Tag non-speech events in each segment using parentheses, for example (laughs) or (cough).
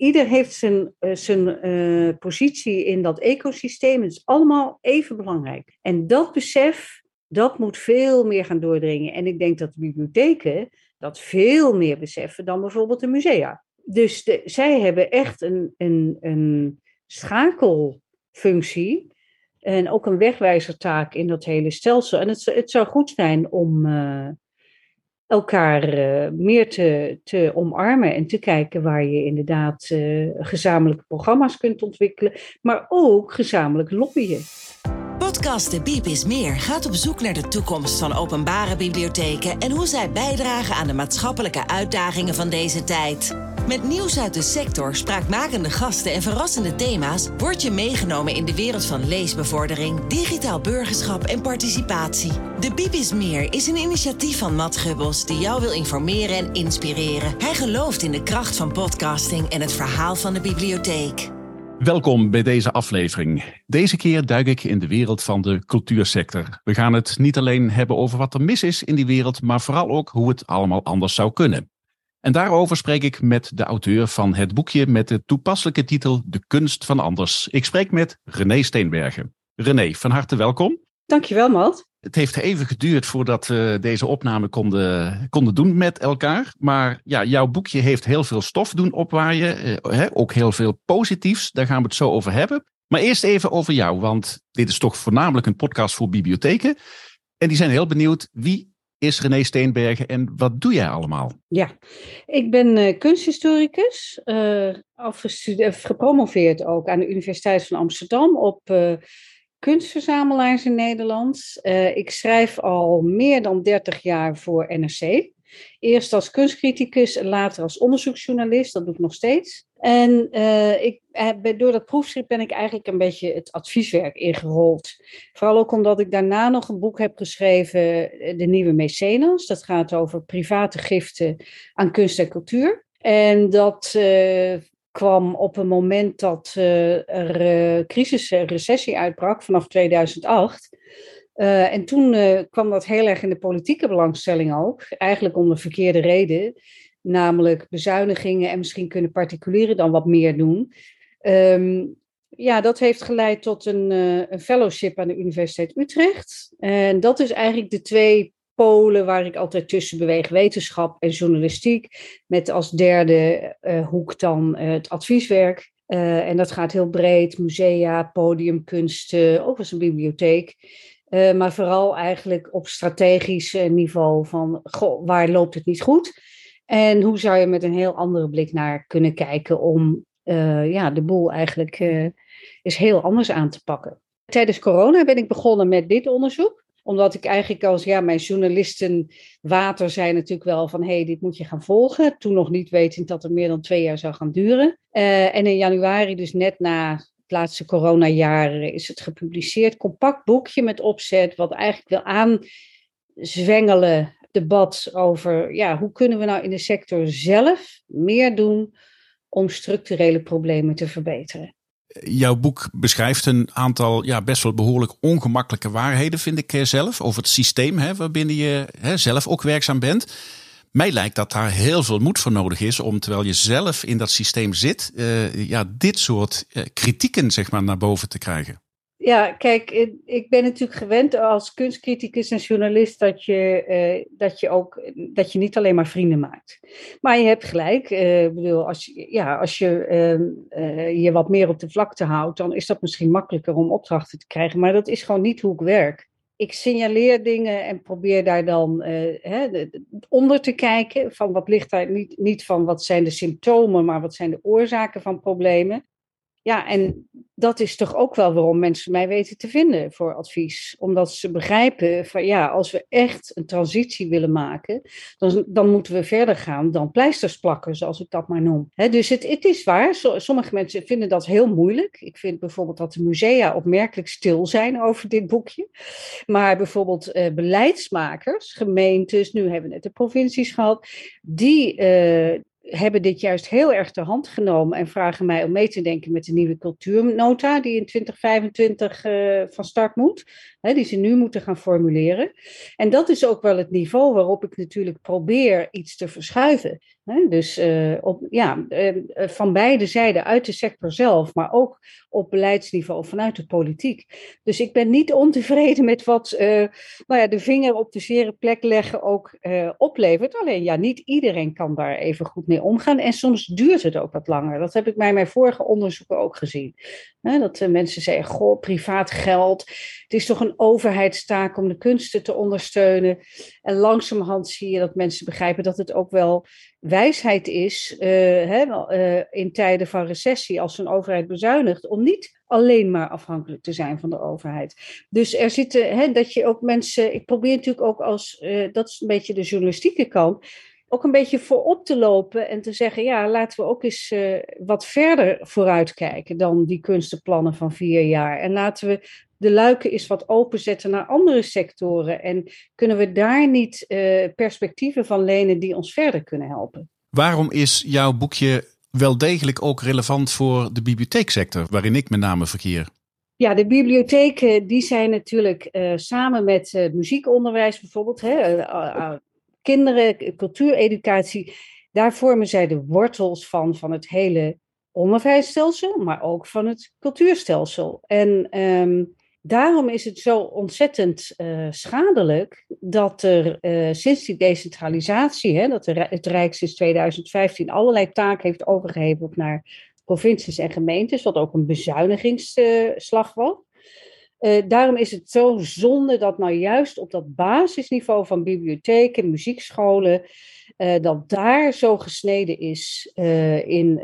ieder heeft zijn, uh, zijn uh, positie in dat ecosysteem. Het is allemaal even belangrijk. En dat besef, dat moet veel meer gaan doordringen. En ik denk dat de bibliotheken dat veel meer beseffen dan bijvoorbeeld de musea. Dus zij hebben echt een, een, een schakelfunctie en ook een wegwijzertaak in dat hele stelsel. En het, zou goed zijn om uh, elkaar uh, meer te, te omarmen en te kijken waar je inderdaad uh, gezamenlijke programma's kunt ontwikkelen, maar ook gezamenlijk lobbyen. Podcast De Biep is Meer gaat op zoek naar de toekomst van openbare bibliotheken en hoe zij bijdragen aan de maatschappelijke uitdagingen van deze tijd. Met nieuws uit de sector, spraakmakende gasten en verrassende thema's word je meegenomen in de wereld van leesbevordering, digitaal burgerschap en participatie. De Biep is Meer is een initiatief van Matt Gubbels die jou wil informeren en inspireren. Hij gelooft in de kracht van podcasting en het verhaal van de bibliotheek. Welkom bij deze aflevering. Deze keer duik ik in de wereld van de cultuursector. We gaan het niet alleen hebben over wat er mis is in die wereld, maar vooral ook hoe het allemaal anders zou kunnen. En daarover spreek ik met de auteur van het boekje met de toepasselijke titel De kunst van anders. Ik spreek met René Steenbergen. René, van harte welkom. Dankjewel, Malt. Het heeft even geduurd voordat we deze opname konden, konden doen met elkaar. Maar ja, jouw boekje heeft heel veel stof doen opwaaien. Eh, ook heel veel positiefs. Daar gaan we het zo over hebben. Maar eerst even over jou, want dit is toch voornamelijk een podcast voor bibliotheken. En die zijn heel benieuwd wie is René Steenbergen en wat doe jij allemaal? Ja, ik ben uh, kunsthistoricus, uh, gepromoveerd ook aan de Universiteit van Amsterdam op kunstverzamelaars in Nederland. ik schrijf al meer dan 30 jaar voor NRC. Eerst als kunstcriticus en later als onderzoeksjournalist, dat doe ik nog steeds. En uh, ik, door dat proefschrift ben ik eigenlijk een beetje het advieswerk ingerold. Vooral ook omdat ik daarna nog een boek heb geschreven, eh, De Nieuwe Mecenas. Dat gaat over private giften aan kunst en cultuur. En dat kwam op een moment dat uh, er crisis, recessie uitbrak vanaf 2008. Uh, en toen kwam dat heel erg in de politieke belangstelling ook. Eigenlijk om de verkeerde reden. Namelijk bezuinigingen en misschien kunnen particulieren dan wat meer doen. Um, ja, dat heeft geleid tot een, uh, een fellowship aan de Universiteit Utrecht. En dat is eigenlijk de twee polen waar ik altijd tussen beweeg: wetenschap en journalistiek. Met als derde hoek dan het advieswerk. en dat gaat heel breed: musea, podiumkunsten, ook als een bibliotheek. Maar vooral eigenlijk op strategisch niveau van goh, waar loopt het niet goed? En hoe zou je met een heel andere blik naar kunnen kijken om uh, ja, de boel eigenlijk uh, eens heel anders aan te pakken. Tijdens corona ben ik begonnen met dit onderzoek omdat ik eigenlijk als, ja, mijn journalisten water zei natuurlijk wel van, hé, hey, dit moet je gaan volgen. Toen nog niet wetend dat het meer dan twee jaar zou gaan duren. Uh, en in januari, dus net na laatste coronajaren is het gepubliceerd. Compact boekje met opzet, wat eigenlijk wil aanzwengelen debat over ja, hoe kunnen we nou in de sector zelf meer doen om structurele problemen te verbeteren. Jouw boek beschrijft een aantal ja, best wel behoorlijk ongemakkelijke waarheden, vind ik eh, zelf, over het systeem hè, waarbinnen je hè, zelf ook werkzaam bent. Mij lijkt dat daar heel veel moed voor nodig is om, terwijl je zelf in dat systeem zit, uh, ja, dit soort uh, kritieken zeg maar, naar boven te krijgen. Ja, kijk, ik ben natuurlijk gewend als kunstcriticus en journalist dat je, uh, dat je ook dat je niet alleen maar vrienden maakt. Maar je hebt gelijk. Uh, bedoel, als, ja, als je uh, je wat meer op de vlakte houdt, dan is dat misschien makkelijker om opdrachten te krijgen. Maar dat is gewoon niet hoe ik werk ik signaleer dingen en probeer daar dan uh, hè, onder te kijken. Van wat ligt daar niet, niet van wat zijn de symptomen, maar wat zijn de oorzaken van problemen. Ja, en dat is toch ook wel waarom mensen mij weten te vinden voor advies. Omdat ze begrijpen van ja, als we echt een transitie willen maken, dan, dan moeten we verder gaan dan pleisters plakken, zoals ik dat maar noem. dus het, het is waar, sommige mensen vinden dat heel moeilijk. Ik vind bijvoorbeeld dat de musea opmerkelijk stil zijn over dit boekje. Maar bijvoorbeeld uh, beleidsmakers, gemeentes, nu hebben we net de provincies gehad, die, uh, hebben dit juist heel erg ter hand genomen en vragen mij om mee te denken met de nieuwe cultuurnota die in 2025 uh, van start moet, hè, die ze nu moeten gaan formuleren. En dat is ook wel het niveau waarop ik natuurlijk probeer iets te verschuiven. Dus uh, op, ja, uh, van beide zijden, uit de sector zelf, maar ook op beleidsniveau vanuit de politiek. Dus ik ben niet ontevreden met wat uh, nou ja, de vinger op de zere plek leggen ook oplevert. Alleen ja, niet iedereen kan daar even goed mee omgaan. En soms duurt het ook wat langer. Dat heb ik bij mijn vorige onderzoeken ook gezien. dat mensen zeggen, goh, privaat geld. Het is toch een overheidstaak om de kunsten te ondersteunen. En langzamerhand zie je dat mensen begrijpen dat het ook wel wijsheid is uh, hè, uh, in tijden van recessie, als een overheid bezuinigt, om niet alleen maar afhankelijk te zijn van de overheid. Dus er zitten, hè, dat je ook mensen, ik probeer natuurlijk ook als, uh, dat is een beetje de journalistieke kant, ook een beetje voorop te lopen en te zeggen, ja, laten we ook eens wat verder vooruitkijken dan die kunstenplannen van vier jaar. En laten we de luiken eens wat openzetten naar andere sectoren? En kunnen we daar niet uh, perspectieven van lenen die ons verder kunnen helpen? Waarom is jouw boekje wel degelijk ook relevant voor de bibliotheeksector, waarin ik met name verkeer? Ja, de bibliotheken die zijn natuurlijk uh, samen met uh, muziekonderwijs bijvoorbeeld, hè, kinderen, cultuureducatie, daar vormen zij de wortels van, van het hele onderwijsstelsel, maar ook van het cultuurstelsel. En um, Daarom is het zo ontzettend uh, schadelijk dat er uh, sinds die decentralisatie, hè, dat de, het Rijk sinds 2015 allerlei taken heeft overgeheveld naar provincies en gemeentes, wat ook een bezuinigingsslag was. Uh, daarom is het zo zonde dat nou juist op dat basisniveau van bibliotheken, muziekscholen, dat daar zo gesneden is in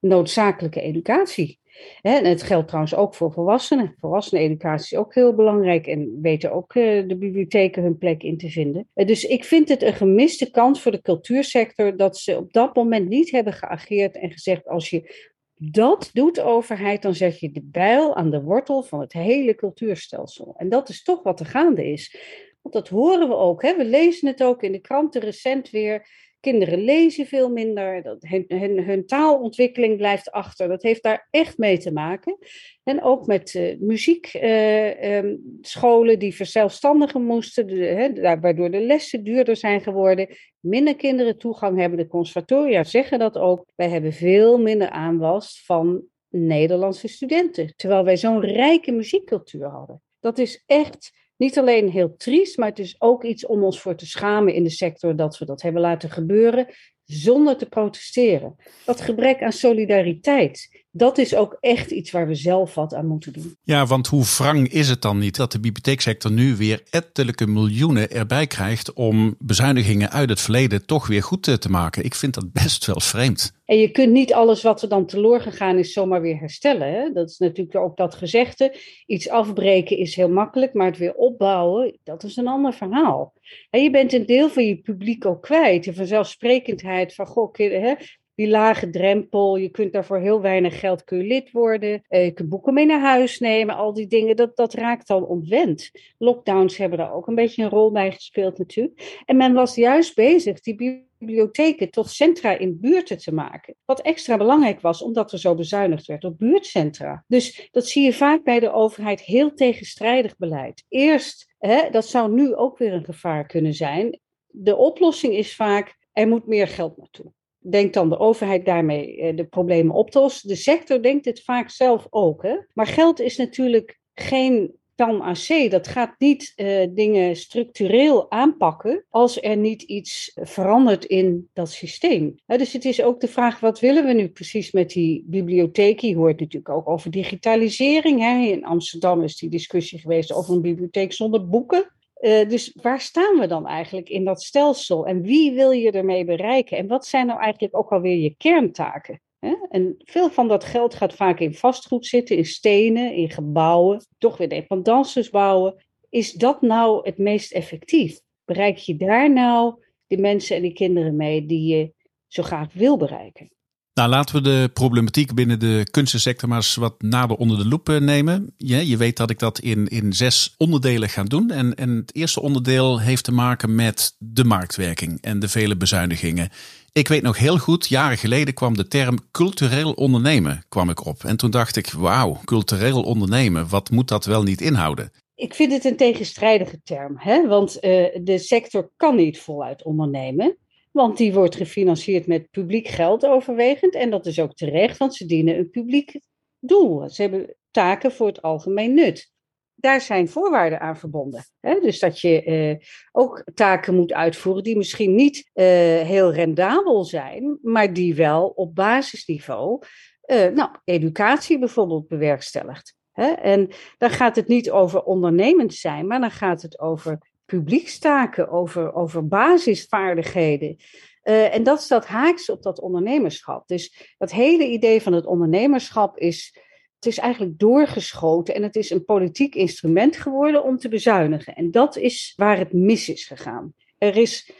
noodzakelijke educatie. En het geldt trouwens ook voor volwassenen. Volwasseneneducatie is ook heel belangrijk en weten ook eh, de bibliotheken hun plek in te vinden. Eh, dus ik vind het een gemiste kans voor de cultuursector dat ze op dat moment niet hebben geageerd en gezegd: als je dat doet, overheid, dan zet je de bijl aan de wortel van het hele cultuurstelsel. En dat is toch wat er gaande is. Want dat horen we ook. Hè? We lezen het ook in de kranten recent weer. Kinderen lezen veel minder, dat, hun, hun, taalontwikkeling blijft achter. Dat heeft daar echt mee te maken. En ook met uh, muziekscholen uh, um, die verzelfstandigen moesten, waardoor de lessen duurder zijn geworden. Minder kinderen toegang hebben. De conservatoria zeggen dat ook. Wij hebben veel minder aanwas van Nederlandse studenten. Terwijl wij zo'n rijke muziekcultuur hadden. Dat is echt niet alleen heel triest, maar het is ook iets om ons voor te schamen in de sector dat we dat hebben laten gebeuren zonder te protesteren. Dat gebrek aan solidariteit, dat is ook echt iets waar we zelf wat aan moeten doen. Ja, want hoe wrang is het dan niet dat de bibliotheeksector nu weer ettelijke miljoenen erbij krijgt om bezuinigingen uit het verleden toch weer goed te maken? Ik vind dat best wel vreemd. En je kunt niet alles wat er dan teloor gegaan is zomaar weer herstellen. Hè? Dat is natuurlijk ook dat gezegde. Iets afbreken is heel makkelijk, maar het weer opbouwen, dat is een ander verhaal. En je bent een deel van je publiek ook kwijt. De vanzelfsprekendheid van, goh, hè, die lage drempel. Je kunt daarvoor heel weinig geld kun je lid worden. Eh, je kunt boeken mee naar huis nemen. Al die dingen, dat, dat raakt dan ontwend. Lockdowns hebben daar ook een beetje een rol bij gespeeld natuurlijk. En men was juist bezig die bibliotheken tot centra in buurten te maken. Wat extra belangrijk was, omdat er zo bezuinigd werd op buurtcentra. Dus dat zie je vaak bij de overheid heel tegenstrijdig beleid. Eerst, hè, dat zou nu ook weer een gevaar kunnen zijn. De oplossing is vaak, er moet meer geld naartoe denkt dan de overheid daarmee eh, de problemen op te lossen. De sector denkt het vaak zelf ook. Hè? Maar geld is natuurlijk geen pan AC. Dat gaat niet uh, dingen structureel aanpakken als er niet iets verandert in dat systeem. dus het is ook de vraag, wat willen we nu precies met die bibliotheek? Je hoort natuurlijk ook over digitalisering. Hè? In Amsterdam is die discussie geweest over een bibliotheek zonder boeken. Uh, dus waar staan we dan eigenlijk in dat stelsel? En wie wil je ermee bereiken? En wat zijn nou eigenlijk ook alweer je kerntaken? Hè? En veel van dat geld gaat vaak in vastgoed zitten, in stenen, in gebouwen, toch weer dependances bouwen. Is dat nou het meest effectief? Bereik je daar nou de mensen en die kinderen mee die je zo graag wil bereiken? Nou, laten we de problematiek binnen de kunstensector maar eens wat nader onder de loep eh, nemen. Ja, je weet dat ik dat in, in zes onderdelen ga doen. En, en het eerste onderdeel heeft te maken met de marktwerking en de vele bezuinigingen. Ik weet nog heel goed, jaren geleden kwam de term cultureel ondernemen kwam ik op. En toen dacht ik, wauw, cultureel ondernemen, wat moet dat wel niet inhouden? Ik vind het een tegenstrijdige term, hè? want uh, de sector kan niet voluit ondernemen. Want die wordt gefinancierd met publiek geld overwegend. En dat is ook terecht, want ze dienen een publiek doel. Ze hebben taken voor het algemeen nut. Daar zijn voorwaarden aan verbonden. Hè? Dus dat je eh, ook taken moet uitvoeren die misschien niet eh, heel rendabel zijn, maar die wel op basisniveau, eh, nou, educatie bijvoorbeeld bewerkstelligt. Hè? En dan gaat het niet over ondernemend zijn, maar dan gaat het over publiekstaken, over, over basisvaardigheden. Uh, en dat staat haaks op dat ondernemerschap. Dus dat hele idee van het ondernemerschap is, het is eigenlijk doorgeschoten en het is een politiek instrument geworden om te bezuinigen. En dat is waar het mis is gegaan. Er is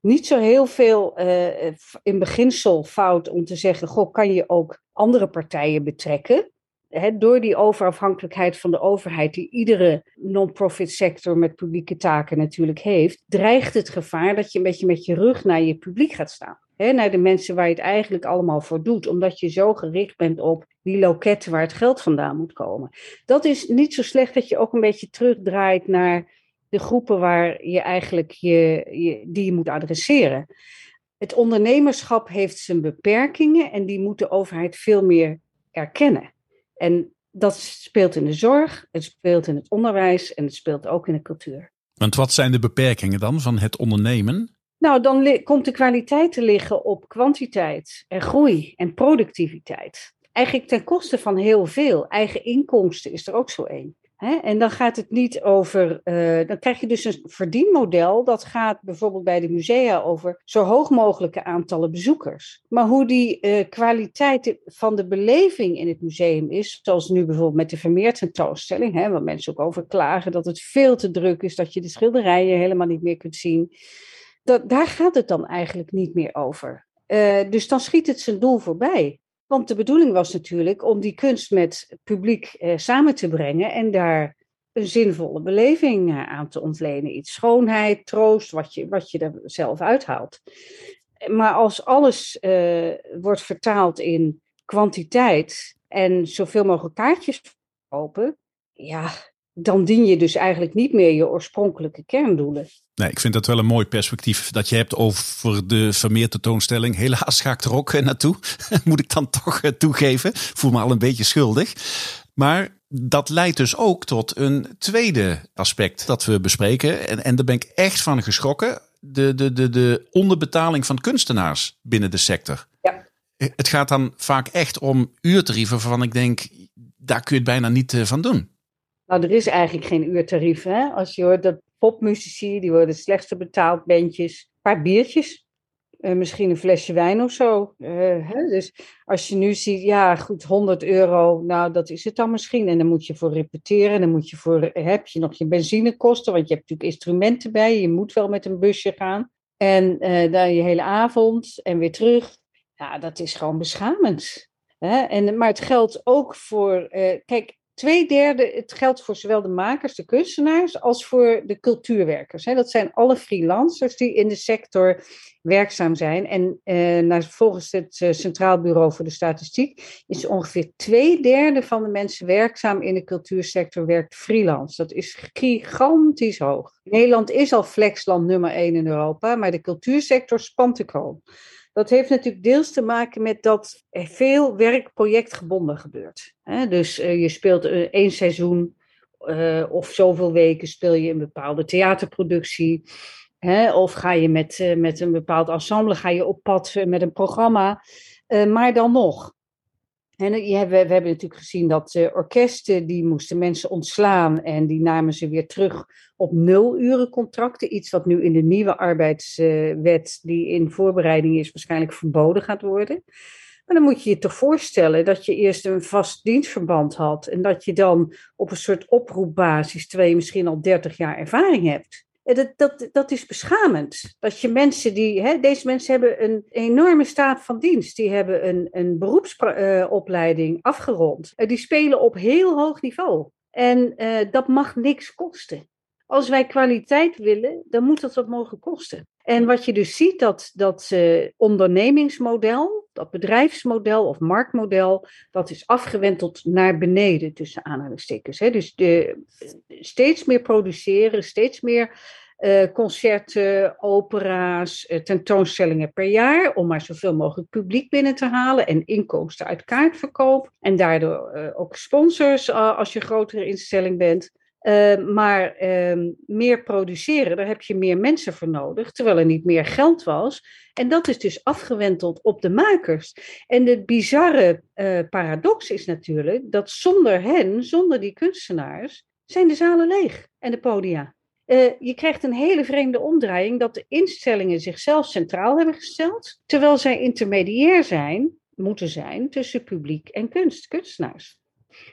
niet zo heel veel uh, in beginsel fout om te zeggen, goh, kan je ook andere partijen betrekken? Door die overafhankelijkheid van de overheid, die iedere non-profit sector met publieke taken natuurlijk heeft, dreigt het gevaar dat je een beetje met je rug naar je publiek gaat staan. naar de mensen waar je het eigenlijk allemaal voor doet, omdat je zo gericht bent op die loketten waar het geld vandaan moet komen. Dat is niet zo slecht dat je ook een beetje terugdraait naar de groepen waar je eigenlijk je, die je moet adresseren. Het ondernemerschap heeft zijn beperkingen en die moet de overheid veel meer erkennen. En dat speelt in de zorg, het speelt in het onderwijs en het speelt ook in de cultuur. Want wat zijn de beperkingen dan van het ondernemen? Nou, dan komt de kwaliteit te liggen op kwantiteit en groei en productiviteit. Eigenlijk ten koste van heel veel. Eigen inkomsten is er ook zo één. En dan gaat het niet over, uh, dan krijg je dus een verdienmodel. Dat gaat bijvoorbeeld bij de musea over zo hoog mogelijke aantallen bezoekers. Maar hoe die uh, kwaliteit van de beleving in het museum is, zoals nu bijvoorbeeld met de Vermeer tentoonstelling, hè, waar mensen ook over klagen dat het veel te druk is, dat je de schilderijen helemaal niet meer kunt zien. Dat, daar gaat het dan eigenlijk niet meer over. Uh, dus dan schiet het zijn doel voorbij. Want de bedoeling was natuurlijk om die kunst met publiek eh, samen te brengen en daar een zinvolle beleving eh, aan te ontlenen. Iets schoonheid, troost, wat je, wat je er zelf uithaalt. Maar als alles eh, wordt vertaald in kwantiteit en zoveel mogelijk kaartjes verkopen, ja, dan dien je dus eigenlijk niet meer je oorspronkelijke kerndoelen. Nee, ik vind dat wel een mooi perspectief dat je hebt over de Vermeer tentoonstelling. Helaas ga ik er ook naartoe, (laughs) moet ik dan toch eh, toegeven. Voel me al een beetje schuldig. Maar dat leidt dus ook tot een tweede aspect dat we bespreken. En, en daar ben ik echt van geschrokken. De, de, de, de onderbetaling van kunstenaars binnen de sector. Ja. Het gaat dan vaak echt om uurtarieven waarvan ik denk, daar kun je het bijna niet eh, van doen. Nou, er is eigenlijk geen uurtarief. Hè? Als je hoort dat popmuzici, die worden slechtste betaald, bandjes, een paar biertjes. Uh, misschien een flesje wijn of zo. Uh, hè? Dus als je nu ziet, ja goed, 100 euro, nou dat is het dan misschien. En dan moet je voor repeteren, dan moet je voor, heb je nog je benzinekosten, want je hebt natuurlijk instrumenten bij, je moet wel met een busje gaan. En dan je hele avond en weer terug. Ja, dat is gewoon beschamend. Hè? En, maar het geldt ook voor, kijk, twee derde, het geldt voor zowel de makers, de kunstenaars, als voor de cultuurwerkers. Dat zijn alle freelancers die in de sector werkzaam zijn. En eh, volgens het eh, Centraal Bureau voor de Statistiek is ongeveer twee derde van de mensen werkzaam in de cultuursector werkt freelance. Dat is gigantisch hoog. Nederland is al flexland nummer één in Europa, maar de cultuursector spant de kroon. Dat heeft natuurlijk deels te maken met dat er veel werk projectgebonden gebeurt. Dus eh, je speelt eh, één seizoen uh, of zoveel weken speel je een bepaalde theaterproductie. Of ga je met, met een bepaald ensemble ga je op pad met een programma. maar dan nog, en we hebben natuurlijk gezien dat uh, orkesten, die moesten mensen ontslaan en die namen ze weer terug op nuluren contracten. Iets wat nu in de nieuwe arbeidswet, die in voorbereiding is, waarschijnlijk verboden gaat worden. Maar dan moet je je toch voorstellen dat je eerst een vast dienstverband had en dat je dan op een soort oproepbasis, je misschien al 30 jaar ervaring hebt, dat, dat, dat is beschamend. Dat je mensen die, hè, deze mensen hebben een enorme staat van dienst. Die hebben een, een beroepsopleiding uh, afgerond. Uh, die spelen op heel hoog niveau. En dat mag niks kosten. Als wij kwaliteit willen, dan moet dat wat mogen kosten. En wat je dus ziet, dat, dat ondernemingsmodel, dat bedrijfsmodel of marktmodel, dat is afgewenteld naar beneden tussen aanhalingstekens. Hè. Dus de, steeds meer produceren, steeds meer uh, concerten, opera's, tentoonstellingen per jaar, om maar zoveel mogelijk publiek binnen te halen en inkomsten uit kaartverkoop en daardoor ook sponsors als je grotere instelling bent. Maar ehm, meer produceren, daar heb je meer mensen voor nodig, terwijl er niet meer geld was. En dat is dus afgewenteld op de makers. En de bizarre paradox is natuurlijk dat zonder hen, zonder die kunstenaars, zijn de zalen leeg en de podia. Uh, je krijgt een hele vreemde omdraaiing dat de instellingen zichzelf centraal hebben gesteld, terwijl zij intermediair zijn, moeten zijn tussen publiek en kunst, kunstenaars.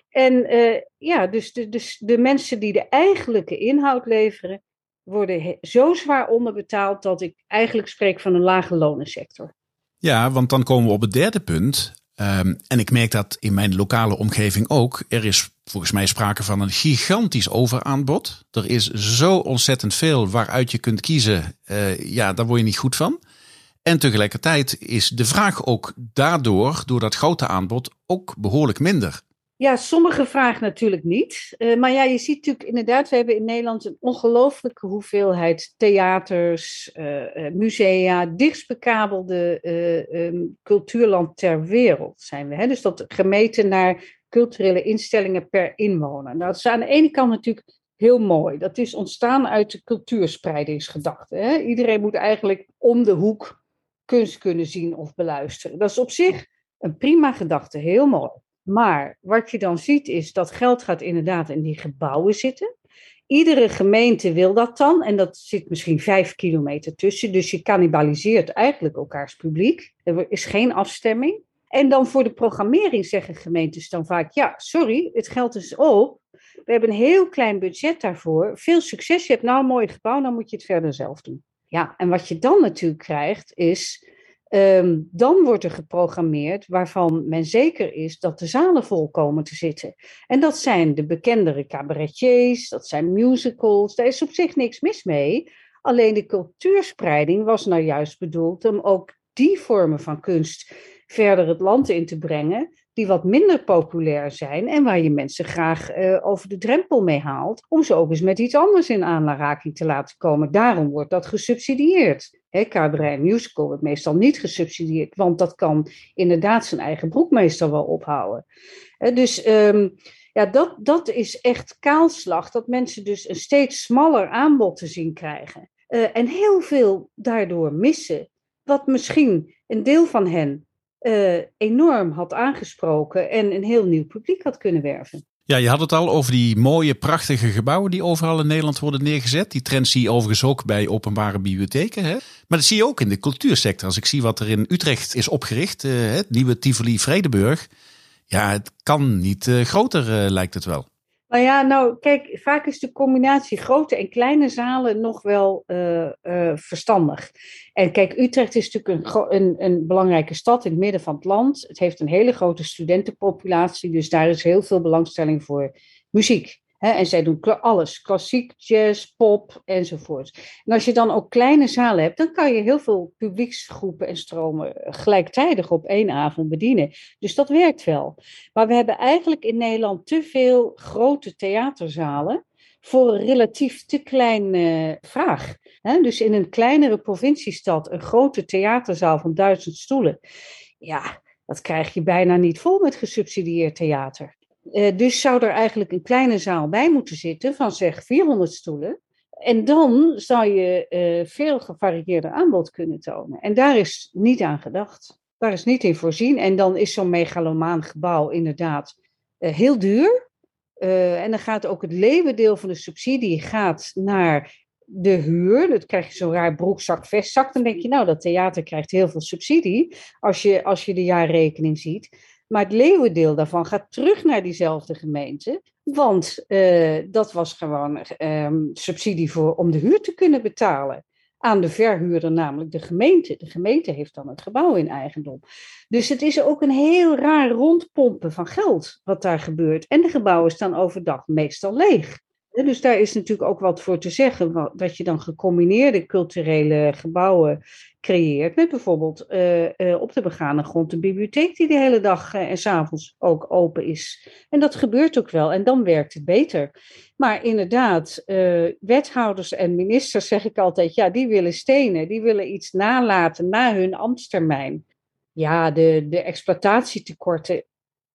En uh, ja, dus de, de mensen die de eigenlijke inhoud leveren, worden zo zwaar onderbetaald dat ik eigenlijk spreek van een lage lonensector. Ja, want dan komen we op het derde punt. Um, en ik merk dat in mijn lokale omgeving ook. Er is volgens mij sprake van een gigantisch overaanbod. Er is zo ontzettend veel waaruit je kunt kiezen. Uh, ja, daar word je niet goed van. En tegelijkertijd is de vraag ook daardoor, door dat grote aanbod, ook behoorlijk minder. Ja, sommige vragen natuurlijk niet. Uh, maar ja, je ziet natuurlijk inderdaad, we hebben in Nederland een ongelooflijke hoeveelheid theaters, uh, musea, dichtstbekabelde um, cultuurland ter wereld zijn we. Hè? Dus dat gemeten naar culturele instellingen per inwoner. Nou, dat is aan de ene kant natuurlijk heel mooi. Dat is ontstaan uit de cultuurspreidingsgedachte. Hè? Iedereen moet eigenlijk om de hoek kunst kunnen zien of beluisteren. Dat is op zich een prima gedachte, heel mooi. Maar wat je dan ziet is dat geld gaat inderdaad in die gebouwen zitten. Iedere gemeente wil dat dan en dat zit misschien vijf kilometer tussen. Dus je cannibaliseert eigenlijk elkaars publiek. Er is geen afstemming. En dan voor de programmering zeggen gemeentes dan vaak: ja, sorry, het geld is op. We hebben een heel klein budget daarvoor. Veel succes. Je hebt nou een mooi gebouw, dan moet je het verder zelf doen. Ja, en wat je dan natuurlijk krijgt is. Um, dan wordt er geprogrammeerd waarvan men zeker is dat de zalen vol komen te zitten. En dat zijn de bekendere cabaretiers, dat zijn musicals. Daar is op zich niks mis mee. Alleen de cultuurspreiding was nou juist bedoeld om ook die vormen van kunst verder het land in te brengen, die wat minder populair zijn en waar je mensen graag uh, over de drempel mee haalt, om ze ook eens met iets anders in aanraking te laten komen. Daarom wordt dat gesubsidieerd. He, en musical wordt meestal niet gesubsidieerd, want dat kan inderdaad zijn eigen broek meestal wel ophouden. Dus um, ja, dat, dat is echt kaalslag, dat mensen dus een steeds smaller aanbod te zien krijgen. Uh, en heel veel daardoor missen, wat misschien een deel van hen uh, enorm had aangesproken en een heel nieuw publiek had kunnen werven. Ja, je had het al over die mooie, prachtige gebouwen die overal in Nederland worden neergezet. Die trend zie je overigens ook bij openbare bibliotheken. Hè? Maar dat zie je ook in de cultuursector. Als ik zie wat er in Utrecht is opgericht, uh, het nieuwe Tivoli Vredeburg. Ja, het kan niet uh, groter, uh, lijkt het wel. Nou ja, nou kijk, vaak is de combinatie grote en kleine zalen nog wel uh, uh, verstandig. En kijk, Utrecht is natuurlijk een, een, belangrijke stad in het midden van het land. Het heeft een hele grote studentenpopulatie, dus daar is heel veel belangstelling voor muziek en zij doen alles, klassiek, jazz, pop enzovoort. En als je dan ook kleine zalen hebt, dan kan je heel veel publieksgroepen en stromen gelijktijdig op één avond bedienen. Dus dat werkt wel. Maar we hebben eigenlijk in Nederland te veel grote theaterzalen voor een relatief te kleine vraag. dus in een kleinere provinciestad een grote theaterzaal van duizend stoelen. Ja, dat krijg je bijna niet vol met gesubsidieerd theater. Uh, dus zou er eigenlijk een kleine zaal bij moeten zitten van zeg 400 stoelen. En dan zou je uh, veel gevarieerder aanbod kunnen tonen. En daar is niet aan gedacht. Daar is niet in voorzien. En dan is zo'n megalomaan gebouw inderdaad uh, heel duur. en dan gaat ook het leeuwendeel van de subsidie gaat naar de huur. Dat krijg je zo'n raar broekzak, vestzak. Dan denk je, nou, dat theater krijgt heel veel subsidie. Als je, als je de jaarrekening ziet. Maar het leeuwendeel daarvan gaat terug naar diezelfde gemeente. Want uh, dat was gewoon um, subsidie voor, om de huur te kunnen betalen. Aan de verhuurder, namelijk de gemeente. De gemeente heeft dan het gebouw in eigendom. Dus het is ook een heel raar rondpompen van geld wat daar gebeurt. En de gebouwen staan overdag meestal leeg. Dus daar is natuurlijk ook wat voor te zeggen, dat je dan gecombineerde culturele gebouwen creëert. Met bijvoorbeeld uh, uh, op de begane grond de bibliotheek die de hele dag uh, en s'avonds ook open is. En dat gebeurt ook wel en dan werkt het beter. Maar inderdaad, wethouders en ministers zeg ik altijd, ja, die willen stenen, die willen iets nalaten na hun ambtstermijn. Ja, de, de exploitatietekorten,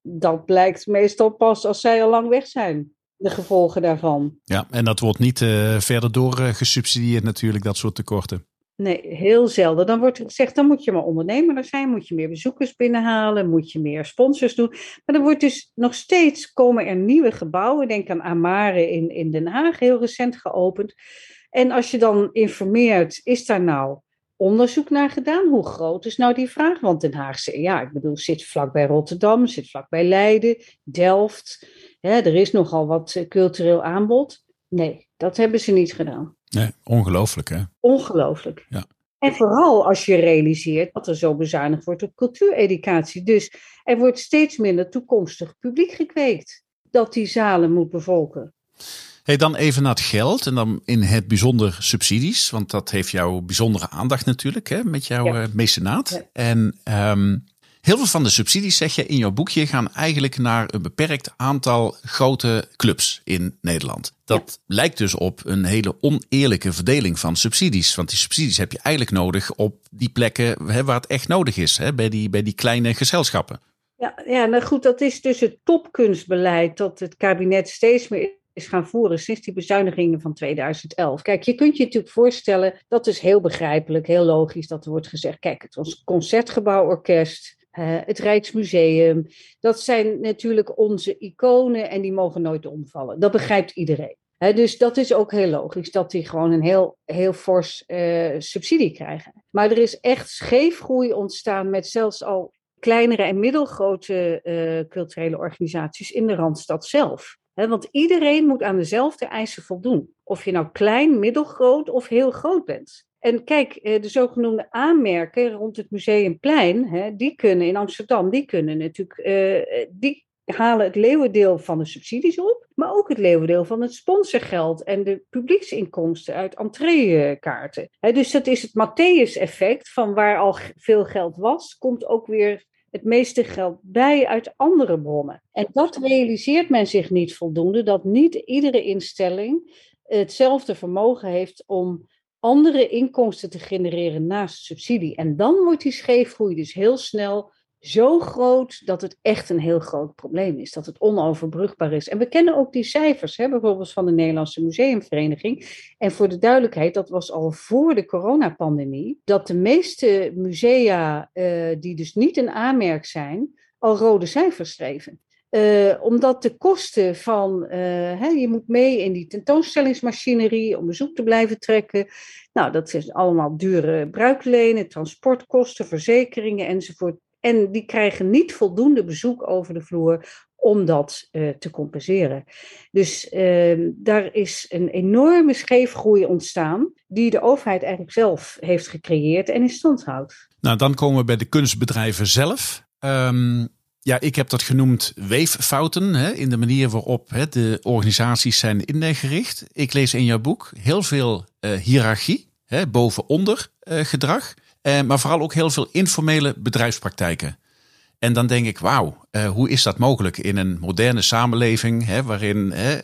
dat blijkt meestal pas als zij al lang weg zijn de gevolgen daarvan. Ja, en dat wordt niet uh, verder door uh, gesubsidieerd natuurlijk, dat soort tekorten. Nee, heel zelden. Dan wordt er gezegd, dan moet je maar ondernemer zijn, moet je meer bezoekers binnenhalen, moet je meer sponsors doen. Maar er wordt dus nog steeds, komen er nieuwe gebouwen, denk aan Amare in, in Den Haag, heel recent geopend. En als je dan informeert, is daar nou onderzoek naar gedaan? Hoe groot is nou die vraag? Want Den Haag, ja, ik bedoel, zit vlakbij Rotterdam, zit vlakbij Leiden, Delft. Er is nogal wat eh, cultureel aanbod. Nee, dat hebben ze niet gedaan. Nee, ongelooflijk hè? Ongelooflijk. Ja. En vooral als je realiseert dat er zo bezuinigd wordt op cultuureducatie. Dus er wordt steeds minder toekomstig publiek gekweekt dat die zalen moet bevolken. Hey, dan even naar het geld en dan in het bijzonder subsidies. Want dat heeft jouw bijzondere aandacht natuurlijk hè, met jouw ja. Eh, mecenaat. En um, Heel veel van de subsidies, zeg je in jouw boekje, gaan eigenlijk naar een beperkt aantal grote clubs in Nederland. Dat lijkt dus op een hele oneerlijke verdeling van subsidies. Want die subsidies heb je eigenlijk nodig op die plekken hè, waar het echt nodig is, hè, bij, die, bij die kleine gezelschappen. Ja, ja, nou goed, dat is dus het topkunstbeleid dat het kabinet steeds meer is gaan voeren sinds die bezuinigingen van 2011. Kijk, je kunt je natuurlijk voorstellen, dat is heel begrijpelijk, heel logisch dat er wordt gezegd, kijk, het concertgebouworkest, het Rijksmuseum. Dat zijn natuurlijk onze iconen en die mogen nooit omvallen. Dat begrijpt iedereen. dus dat is ook heel logisch dat die gewoon een heel, heel fors uh, subsidie krijgen. Maar er is echt scheefgroei ontstaan met zelfs al kleinere en middelgrote uh, culturele organisaties in de Randstad zelf. want iedereen moet aan dezelfde eisen voldoen. Of je nou klein, middelgroot of heel groot bent. En kijk, eh, de zogenoemde aanmerken rond het Museumplein, hè, die kunnen in Amsterdam, die kunnen natuurlijk, uh, die halen het leeuwendeel van de subsidies op, maar ook het leeuwendeel van het sponsorgeld en de publieksinkomsten uit entreekaarten. dus dat is het Matthäus-effect van waar al veel geld was, komt ook weer het meeste geld bij uit andere bronnen. En dat realiseert men zich niet voldoende, dat niet iedere instelling hetzelfde vermogen heeft om andere inkomsten te genereren naast subsidie. En dan wordt die scheefgroei dus heel snel zo groot dat het echt een heel groot probleem is, dat het onoverbrugbaar is. En we kennen ook die cijfers, hè, bijvoorbeeld van de Nederlandse Museumvereniging. En voor de duidelijkheid, dat was al voor de coronapandemie, dat de meeste musea, uh, die dus niet een aanmerk zijn, al rode cijfers schreven. Uh, omdat de kosten van, uh, hè, je moet mee in die tentoonstellingsmachinerie om bezoek te blijven trekken. Nou, dat is allemaal dure bruiklenen, transportkosten, verzekeringen enzovoort. En die krijgen niet voldoende bezoek over de vloer om dat uh, te compenseren. Dus daar is een enorme scheefgroei ontstaan, die de overheid eigenlijk zelf heeft gecreëerd en in stand houdt. Nou, dan komen we bij de kunstbedrijven zelf. Um ja, ik heb dat genoemd weeffouten hè, in de manier waarop hè, de organisaties zijn ingericht. Ik lees in jouw boek heel veel uh, hiërarchie, boven-onder uh, gedrag, uh, maar vooral ook heel veel informele bedrijfspraktijken. En dan denk ik, wauw, hoe is dat mogelijk in een moderne samenleving, hè, waarin hè,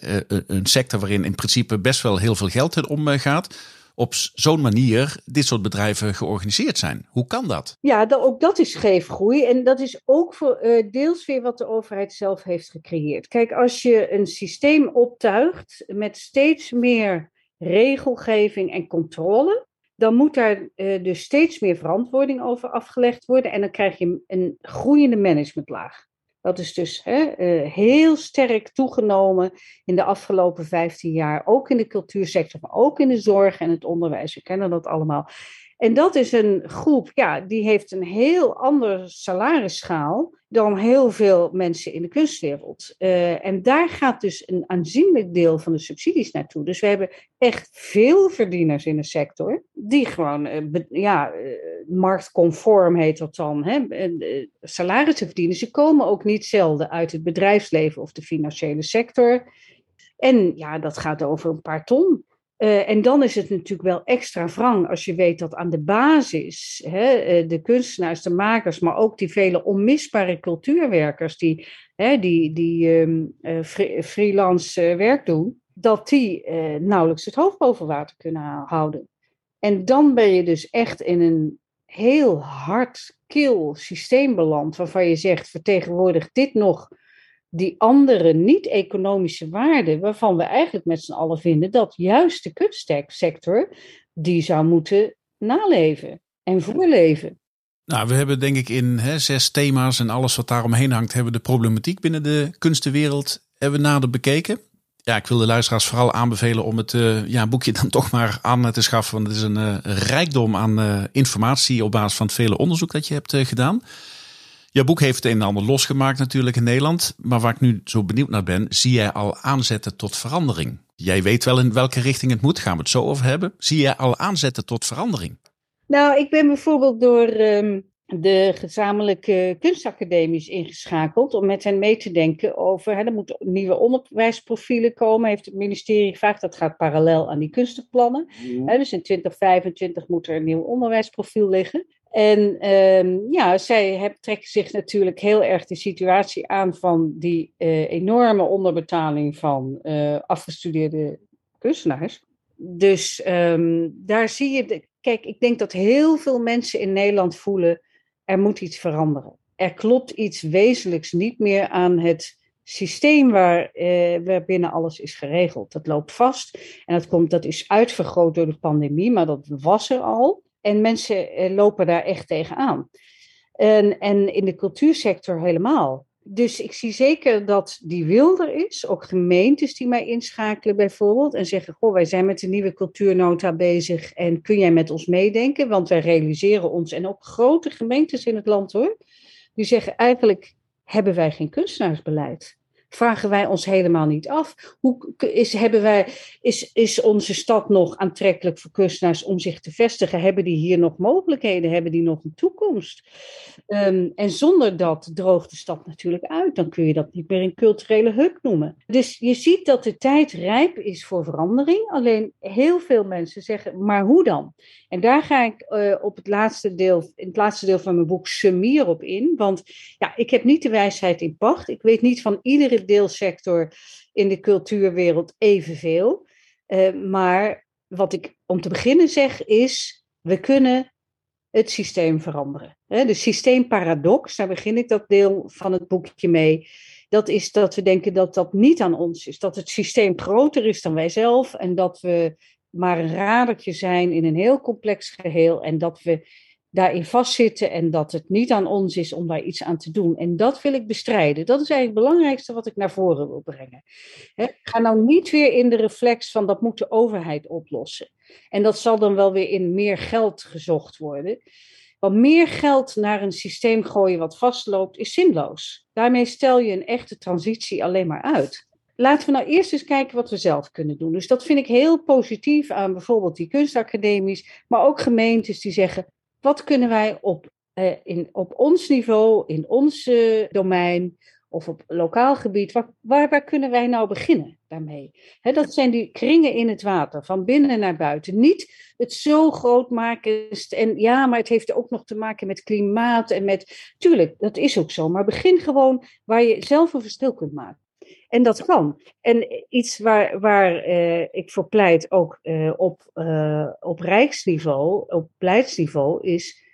een sector waarin in principe best wel heel veel geld in omgaat, op zo'n manier dit soort bedrijven georganiseerd zijn. Hoe kan dat? Ja, ook dat is scheefgroei. En dat is ook voor, uh, deels weer wat de overheid zelf heeft gecreëerd. Kijk, als je een systeem optuigt met steeds meer regelgeving en controle, dan moet daar uh, dus steeds meer verantwoording over afgelegd worden. En dan krijg je een groeiende managementlaag. Dat is dus hè, uh, heel sterk toegenomen in de afgelopen 15 jaar, ook in de cultuursector, maar ook in de zorg en het onderwijs. We kennen dat allemaal. En dat is een groep, ja, die heeft een heel andere salarisschaal dan heel veel mensen in de kunstwereld. Uh, en daar gaat dus een aanzienlijk deel van de subsidies naartoe. Dus we hebben echt veel verdieners in de sector, die gewoon, uh, ja, uh, marktconform heet dat dan, hè, salarissen verdienen. Ze komen ook niet zelden uit het bedrijfsleven of de financiële sector. En ja, dat gaat over een paar ton. Uh, en dan is het natuurlijk wel extra wrang als je weet dat aan de basis hè, eh, de kunstenaars, de makers, maar ook die vele onmisbare cultuurwerkers die, hè, die, die um, uh, freelance werk doen, dat die nauwelijks het hoofd boven water kunnen houden. En dan ben je dus echt in een heel hard, kil systeem beland, waarvan je zegt, vertegenwoordigt dit nog die andere niet-economische waarden, waarvan we eigenlijk met z'n allen vinden dat juist de kunstsector die zou moeten naleven en voorleven. Nou, we hebben denk ik in hè, zes thema's en alles wat daaromheen hangt, hebben we de problematiek binnen de kunstenwereld hebben we nader bekeken. Ja, ik wil de luisteraars vooral aanbevelen om het uh, ja, boekje dan (laughs) toch maar aan te schaffen. Want het is een uh, rijkdom aan uh, informatie op basis van het vele onderzoek dat je hebt gedaan. Jouw boek heeft het een en ander losgemaakt natuurlijk in Nederland. Maar waar ik nu zo benieuwd naar ben, zie jij al aanzetten tot verandering? Jij weet wel in welke richting het moet, gaan we het zo over hebben. Zie jij al aanzetten tot verandering? Nou, ik ben bijvoorbeeld door um, de gezamenlijke kunstacademies ingeschakeld om met hen mee te denken over, hè, er moeten nieuwe onderwijsprofielen komen, heeft het ministerie gevraagd. Dat gaat parallel aan die kunstenplannen. Mm. Hè, dus in 2025 moet er een nieuw onderwijsprofiel liggen. En um, ja, zij heb, trekken zich natuurlijk heel erg de situatie aan van die uh, enorme onderbetaling van uh, afgestudeerde kunstenaars. Dus um, daar zie je, de, kijk, ik denk dat heel veel mensen in Nederland voelen, er moet iets veranderen. Er klopt iets wezenlijks niet meer aan het systeem waar, uh, waarbinnen alles is geregeld. Dat loopt vast en dat, komt, dat is uitvergroot door de pandemie, maar dat was er al. En mensen eh, lopen daar echt tegenaan. En, en in de cultuursector helemaal. Dus ik zie zeker dat die wil er is. Ook gemeentes die mij inschakelen bijvoorbeeld. En zeggen, goh, wij zijn met de nieuwe cultuurnota bezig. En kun jij met ons meedenken? Want wij realiseren ons. En ook grote gemeentes in het land hoor. Die zeggen eigenlijk hebben wij geen kunstenaarsbeleid vragen wij ons helemaal niet af. Hoe is, hebben wij, is, is onze stad nog aantrekkelijk voor kunstenaars om zich te vestigen? Hebben die hier nog mogelijkheden? Hebben die nog een toekomst? Um, en zonder dat droogt de stad natuurlijk uit. Dan kun je dat niet meer een culturele hub noemen. Dus je ziet dat de tijd rijp is voor verandering. Alleen heel veel mensen zeggen, maar hoe dan? En daar ga ik uh, op het laatste deel, in het laatste deel van mijn boek Sumier op in. Want ja, ik heb niet de wijsheid in pacht. Ik weet niet van iedere deelsector in de cultuurwereld evenveel. Uh, maar wat ik om te beginnen zeg is, we kunnen het systeem veranderen. De systeemparadox, daar begin ik dat deel van het boekje mee. Dat is dat we denken dat dat niet aan ons is. Dat het systeem groter is dan wij zelf en dat we maar een radertje zijn in een heel complex geheel en dat we daarin vastzitten en dat het niet aan ons is om daar iets aan te doen. En dat wil ik bestrijden. Dat is eigenlijk het belangrijkste wat ik naar voren wil brengen. ga nou niet weer in de reflex van dat moet de overheid oplossen. En dat zal dan wel weer in meer geld gezocht worden. Want meer geld naar een systeem gooien wat vastloopt is zinloos. Daarmee stel je een echte transitie alleen maar uit. Laten we nou eerst eens kijken wat we zelf kunnen doen. Dus dat vind ik heel positief aan bijvoorbeeld die kunstacademies, maar ook gemeentes die zeggen: wat kunnen wij op, eh, in, op ons niveau, in ons uh, domein of op lokaal gebied, waar, waar, waar, kunnen wij nou beginnen daarmee? dat zijn die kringen in het water, van binnen naar buiten. Niet het zo groot maken. En ja, maar het heeft ook nog te maken met klimaat en met. Tuurlijk, dat is ook zo. Maar begin gewoon waar je zelf een verschil kunt maken. En dat kan. En iets waar, waar uh, ik voor pleit, ook uh, op, uh, op rijksniveau, op beleidsniveau, is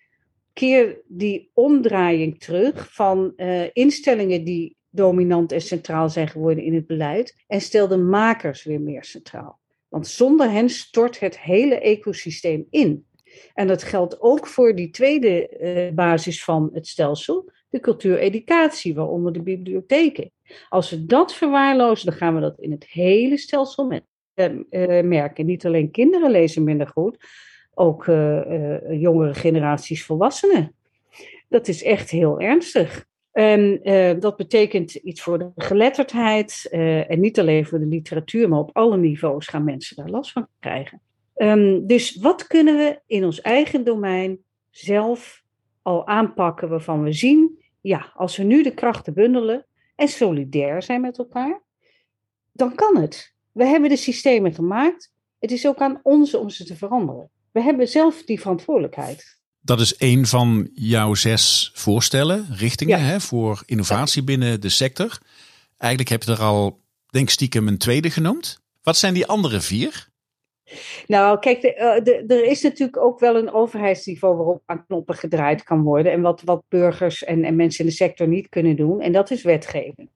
keer die omdraaiing terug van instellingen die dominant en centraal zijn geworden in het beleid en stel de makers weer meer centraal. Want zonder hen stort het hele ecosysteem in. En dat geldt ook voor die tweede basis van het stelsel, de cultuureducatie, waaronder de bibliotheken. Als we dat verwaarlozen, dan gaan we dat in het hele stelsel met, uh, merken. Niet alleen kinderen lezen minder goed, ook uh, jongere generaties volwassenen. Dat is echt heel ernstig. En dat betekent iets voor de geletterdheid. en niet alleen voor de literatuur, maar op alle niveaus gaan mensen daar last van krijgen. Um, dus wat kunnen we in ons eigen domein zelf al aanpakken waarvan we zien, ja, als we nu de krachten bundelen, en solidair zijn met elkaar, dan kan het. We hebben de systemen gemaakt. Het is ook aan ons om ze te veranderen. We hebben zelf die verantwoordelijkheid. Dat is een van jouw zes voorstellen, richtingen hè, voor innovatie binnen de sector. Eigenlijk heb je er al, denk stiekem, een tweede genoemd. Wat zijn die andere vier? Nou, kijk, de, er is natuurlijk ook wel een overheidsniveau waarop aan knoppen gedraaid kan worden. En wat, wat burgers en, en mensen in de sector niet kunnen doen. En dat is wetgeving.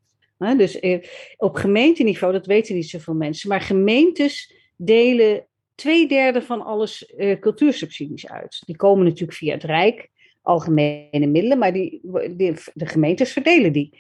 dus eh, op gemeenteniveau, dat weten niet zoveel mensen. Maar gemeentes delen twee derde van alles uh, cultuursubsidies uit. Die komen natuurlijk via het Rijk, algemene middelen, maar die, die de gemeentes verdelen die.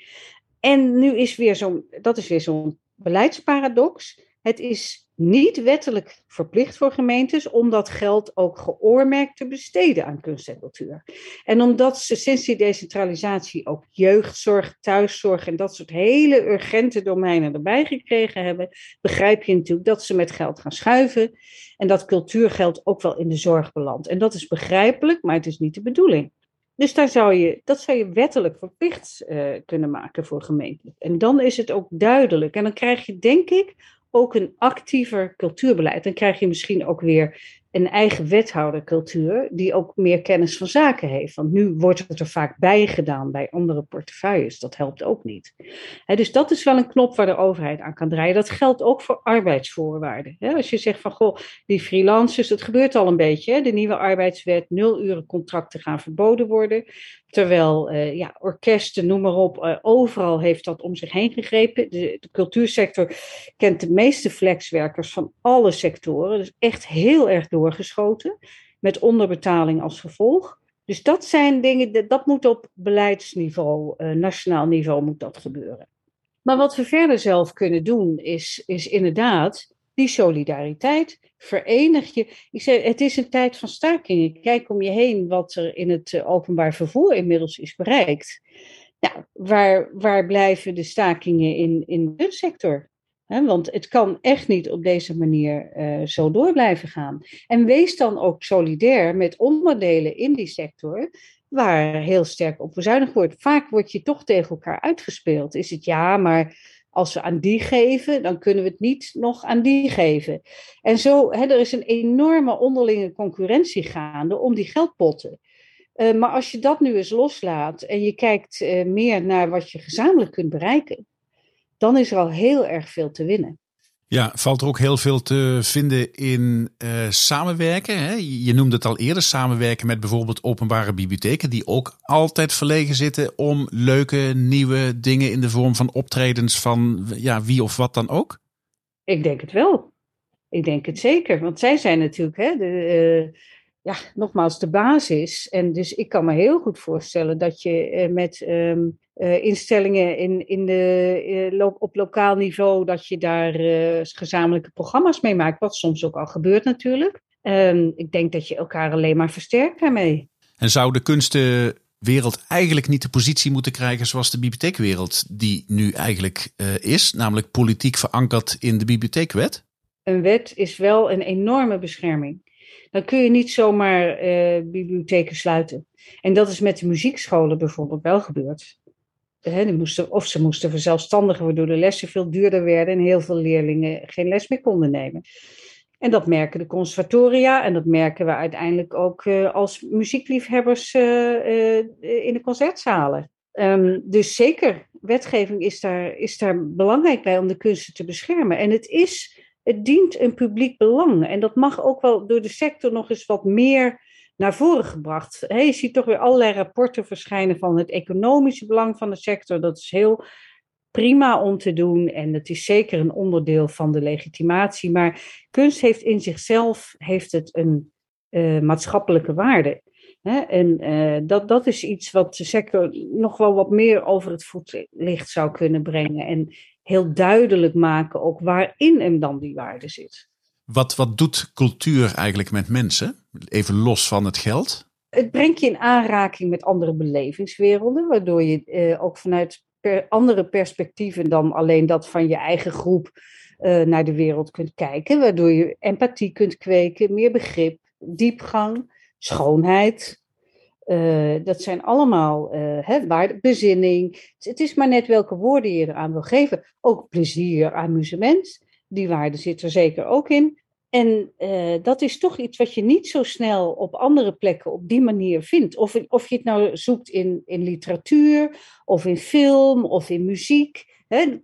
En nu is weer zo'n, dat is weer zo'n beleidsparadox. Het is niet wettelijk verplicht voor gemeentes om dat geld ook geoormerkt te besteden aan kunst en cultuur. En omdat ze sinds die decentralisatie ook jeugdzorg, thuiszorg en dat soort hele urgente domeinen erbij gekregen hebben, begrijp je natuurlijk dat ze met geld gaan schuiven en dat cultuurgeld ook wel in de zorg belandt. En dat is begrijpelijk, maar het is niet de bedoeling. Dus daar zou je, dat zou je wettelijk verplicht uh, kunnen maken voor gemeenten. En dan is het ook duidelijk. En dan krijg je, denk ik, ook een actiever cultuurbeleid. Dan krijg je misschien ook weer een eigen wethoudercultuur die ook meer kennis van zaken heeft. Want nu wordt het er vaak bij gedaan bij andere portefeuilles. Dat helpt ook niet. dus dat is wel een knop waar de overheid aan kan draaien. Dat geldt ook voor arbeidsvoorwaarden. als je zegt van goh, die freelancers, dat gebeurt al een beetje. De nieuwe arbeidswet, nul uren contracten gaan verboden worden. Terwijl uh, ja, orkesten, noem maar op, uh, overal heeft dat om zich heen gegrepen. De, cultuursector kent de meeste flexwerkers van alle sectoren. Dus echt heel erg doorgeschoten. Met onderbetaling als gevolg. Dus dat zijn dingen, dat moet op beleidsniveau, uh, nationaal niveau moet dat gebeuren. Maar wat we verder zelf kunnen doen, is, is inderdaad die solidariteit. Verenig je. Ik zeg, het is een tijd van stakingen. Kijk om je heen wat er in het eh, openbaar vervoer inmiddels is bereikt. Nou, waar, waar blijven de stakingen in, in de sector? want het kan echt niet op deze manier uh, zo door blijven gaan. En wees dan ook solidair met onderdelen in die sector waar heel sterk op bezuinigd wordt. Vaak word je toch tegen elkaar uitgespeeld. Is het ja, maar als we aan die geven, dan kunnen we het niet nog aan die geven. En zo, hè, er is een enorme onderlinge concurrentie gaande om die geldpotten. Uh, maar als je dat nu eens loslaat en je kijkt uh, meer naar wat je gezamenlijk kunt bereiken, dan is er al heel erg veel te winnen. Ja, valt er ook heel veel te vinden in uh, samenwerken. Hè? Je noemde het al eerder, samenwerken met bijvoorbeeld openbare bibliotheken, die ook altijd verlegen zitten om leuke nieuwe dingen in de vorm van optredens van ja, wie of wat dan ook? Ik denk het wel. Ik denk het zeker. Want zij zijn natuurlijk hè, de, uh, ja, nogmaals de basis. En dus ik kan me heel goed voorstellen dat je uh, met um, uh, instellingen in, in de, uh, op lokaal niveau, dat je daar gezamenlijke programma's mee maakt. Wat soms ook al gebeurt natuurlijk. Um, ik denk dat je elkaar alleen maar versterkt daarmee. En zou de kunstenwereld eigenlijk niet de positie moeten krijgen zoals de bibliotheekwereld die nu eigenlijk is, namelijk politiek verankerd in de bibliotheekwet? Een wet is wel een enorme bescherming dan kun je niet zomaar bibliotheken sluiten. En dat is met de muziekscholen bijvoorbeeld wel gebeurd. He, moesten, of ze moesten verzelfstandigen, waardoor de lessen veel duurder werden en heel veel leerlingen geen les meer konden nemen. En dat merken de conservatoria en dat merken we uiteindelijk ook uh, als muziekliefhebbers uh, in de concertzalen. Um, dus zeker, wetgeving is daar, is daar belangrijk bij om de kunsten te beschermen. En het is het dient een publiek belang. En dat mag ook wel door de sector nog eens wat meer naar voren gebracht. je ziet toch weer allerlei rapporten verschijnen van het economische belang van de sector. Dat is heel prima om te doen en het is zeker een onderdeel van de legitimatie. Maar kunst heeft in zichzelf heeft het een uh, maatschappelijke waarde. en uh, dat, dat is iets wat de sector nog wel wat meer over het voetlicht zou kunnen brengen. En heel duidelijk maken ook waarin hem dan die waarde zit. Wat, wat doet cultuur eigenlijk met mensen? Even los van het geld. Het brengt je in aanraking met andere belevingswerelden, waardoor je eh, ook vanuit andere perspectieven dan alleen dat van je eigen groep uh, naar de wereld kunt kijken, waardoor je empathie kunt kweken, meer begrip, diepgang, schoonheid, uh, dat zijn allemaal uh, hè, waarde, bezinning. Het is maar net welke woorden je eraan wil geven. Ook plezier, amusement. Die waarde zit er zeker ook in. En uh, dat is toch iets wat je niet zo snel op andere plekken op die manier vindt. Of, of je het nou zoekt in, in literatuur, of in film, of in muziek.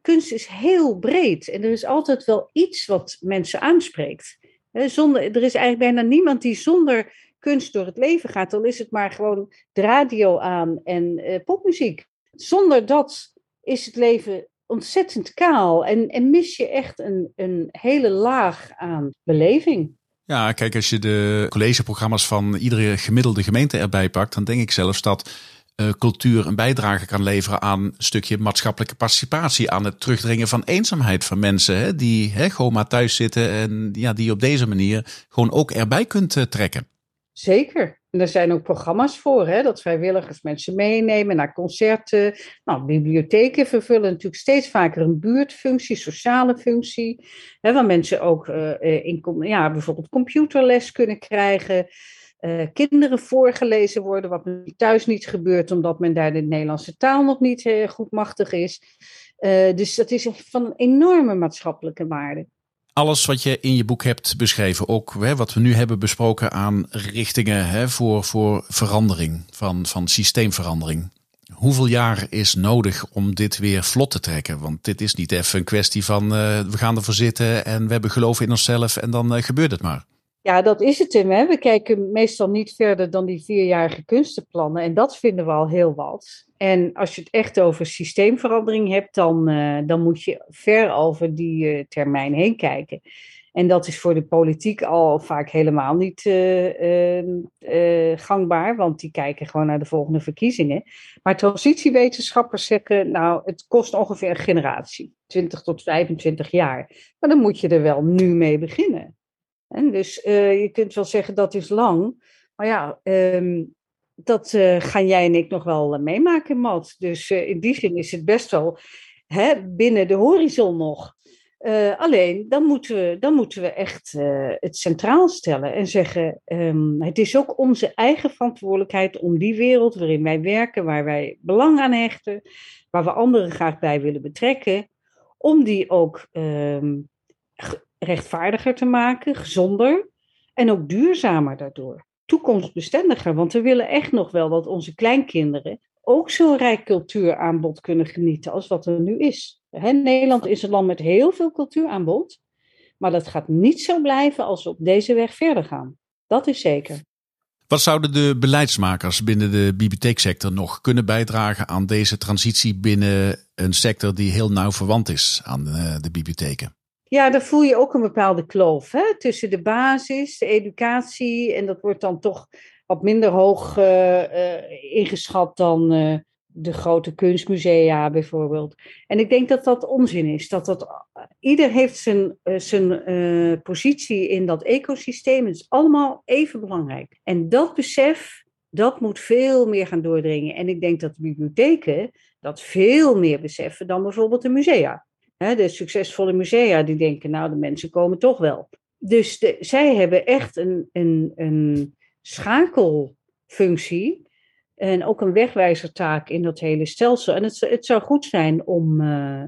Kunst is heel breed en er is altijd wel iets wat mensen aanspreekt. Zonder, er is eigenlijk bijna niemand die zonder kunst door het leven gaat. Dan is het maar gewoon de radio aan en uh, popmuziek. Zonder dat is het leven ontzettend kaal en, en mis je echt een, een hele laag aan beleving. Ja, kijk, als je de collegeprogramma's van iedere gemiddelde gemeente erbij pakt, dan denk ik zelfs dat uh, cultuur een bijdrage kan leveren aan een stukje maatschappelijke participatie, aan het terugdringen van eenzaamheid van mensen hè, die hè, gewoon maar thuis zitten en ja, die op deze manier gewoon ook erbij kunt uh, trekken. Zeker. En er zijn ook programma's voor, hè, dat vrijwilligers mensen meenemen naar concerten. Nou, bibliotheken vervullen natuurlijk steeds vaker een buurtfunctie, sociale functie. Hè, waar mensen ook uh, in, ja, bijvoorbeeld computerles kunnen krijgen. Uh, kinderen voorgelezen worden, wat thuis niet gebeurt, omdat men daar de Nederlandse taal nog niet goed machtig is. Dus dat is van enorme maatschappelijke waarde alles wat je in je boek hebt beschreven, ook hè, wat we nu hebben besproken aan richtingen hè, voor, voor verandering, van, van systeemverandering. Hoeveel jaar is nodig om dit weer vlot te trekken? Want dit is niet even een kwestie van uh, we gaan ervoor zitten en we hebben geloof in onszelf en dan uh, gebeurt het maar. Ja, dat is het Tim. Hè? We kijken meestal niet verder dan die vierjarige kunstenplannen. En dat vinden we al heel wat. En als je het echt over systeemverandering hebt, dan, uh, dan moet je ver over die uh, termijn heen kijken. En dat is voor de politiek al vaak helemaal niet uh, gangbaar, want die kijken gewoon naar de volgende verkiezingen. Maar transitiewetenschappers zeggen, nou, het kost ongeveer een generatie, 20 tot 25 jaar. Maar dan moet je er wel nu mee beginnen. En dus uh, je kunt wel zeggen dat is lang. Maar ja, um, dat uh, gaan jij en ik nog wel uh, meemaken, Mat. Dus in die zin is het best wel hè, binnen de horizon nog. alleen, dan moeten we, dan moeten we echt het centraal stellen en zeggen: um, het is ook onze eigen verantwoordelijkheid om die wereld waarin wij werken, waar wij belang aan hechten, waar we anderen graag bij willen betrekken, om die ook um, rechtvaardiger te maken, gezonder en ook duurzamer daardoor. Toekomstbestendiger, want we willen echt nog wel dat onze kleinkinderen ook zo'n rijk cultuuraanbod kunnen genieten als wat er nu is. Nederland is een land met heel veel cultuuraanbod, maar dat gaat niet zo blijven als we op deze weg verder gaan. Dat is zeker. Wat zouden de beleidsmakers binnen de bibliotheeksector nog kunnen bijdragen aan deze transitie binnen een sector die heel nauw verwant is aan eh, de bibliotheken? Ja, daar voel je ook een bepaalde kloof hè? tussen de basis, de educatie, en dat wordt dan toch wat minder hoog uh, uh, ingeschat dan uh, de grote kunstmusea bijvoorbeeld. En ik denk dat dat onzin is. Dat dat, ieder heeft zijn, zijn positie in dat ecosysteem. Het is allemaal even belangrijk. En dat besef, dat moet veel meer gaan doordringen. En ik denk dat de bibliotheken dat veel meer beseffen dan bijvoorbeeld de musea de succesvolle musea, die denken, nou, de mensen komen toch wel. Dus de, zij hebben echt een, een, een schakelfunctie en ook een wegwijzertaak in dat hele stelsel. En het, zou goed zijn om, uh,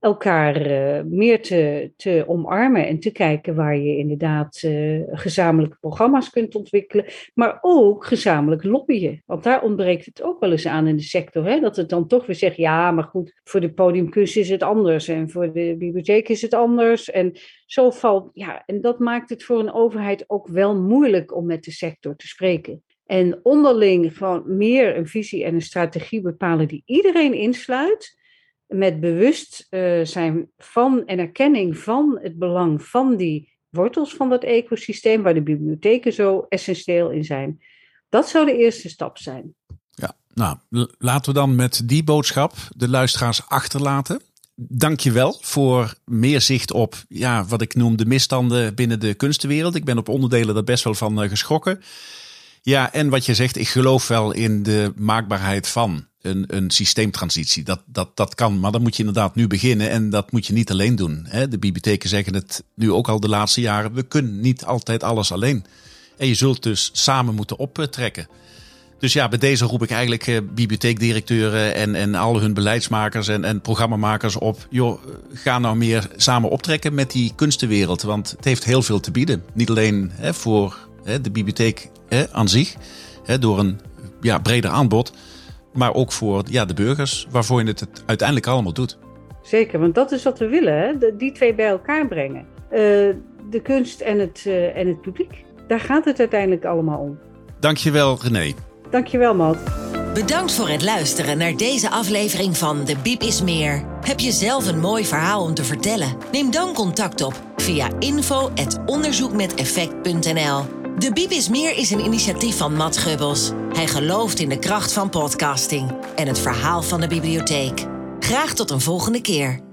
elkaar uh, meer te, te omarmen en te kijken waar je inderdaad uh, gezamenlijke programma's kunt ontwikkelen, maar ook gezamenlijk lobbyen. Want daar ontbreekt het ook wel eens aan in de sector, hè? dat het dan toch weer zegt, ja, maar goed, voor de podiumkunst is het anders en voor de bibliotheek is het anders. En zo valt, ja, en dat maakt het voor een overheid ook wel moeilijk om met de sector te spreken. En onderling gewoon meer een visie en een strategie bepalen die iedereen insluit met bewust uh, zijn van en erkenning van het belang van die wortels van dat ecosysteem, waar de bibliotheken zo essentieel in zijn. Dat zou de eerste stap zijn. Ja, nou, laten we dan met die boodschap de luisteraars achterlaten. Dank je wel voor meer zicht op ja, wat ik noem de misstanden binnen de kunstenwereld. Ik ben op onderdelen daar best wel van uh, geschrokken. Ja, en wat je zegt, ik geloof wel in de maakbaarheid van een, een systeemtransitie. Dat, dat, dat kan, maar dan moet je inderdaad nu beginnen en dat moet je niet alleen doen. De bibliotheken zeggen het nu ook al de laatste jaren. We kunnen niet altijd alles alleen. En je zult dus samen moeten optrekken. Dus ja, bij deze roep ik eigenlijk eh, bibliotheekdirecteuren en, en al hun beleidsmakers en, en programmamakers op. Joh, ga nou meer samen optrekken met die kunstenwereld. Want het heeft heel veel te bieden. Niet alleen hè, voor hè, de bibliotheek hè, aan zich, door een ja, breder aanbod. Maar ook voor ja, de burgers, waarvoor je het, het uiteindelijk allemaal doet. Zeker, want dat is wat we willen, hè? Die twee bij elkaar brengen. Eh, de kunst en het, eh, en het publiek. Daar gaat het uiteindelijk allemaal om. Dankjewel René. Dankjewel, Matt. Bedankt voor het luisteren naar deze aflevering van De Biep is Meer. Heb je zelf een mooi verhaal om te vertellen? Neem dan contact op via info.onderzoekmeteffect.nl. De Biep is Meer is een initiatief van Matt Gubbels. Hij gelooft in de kracht van podcasting en het verhaal van de bibliotheek. Graag tot een volgende keer.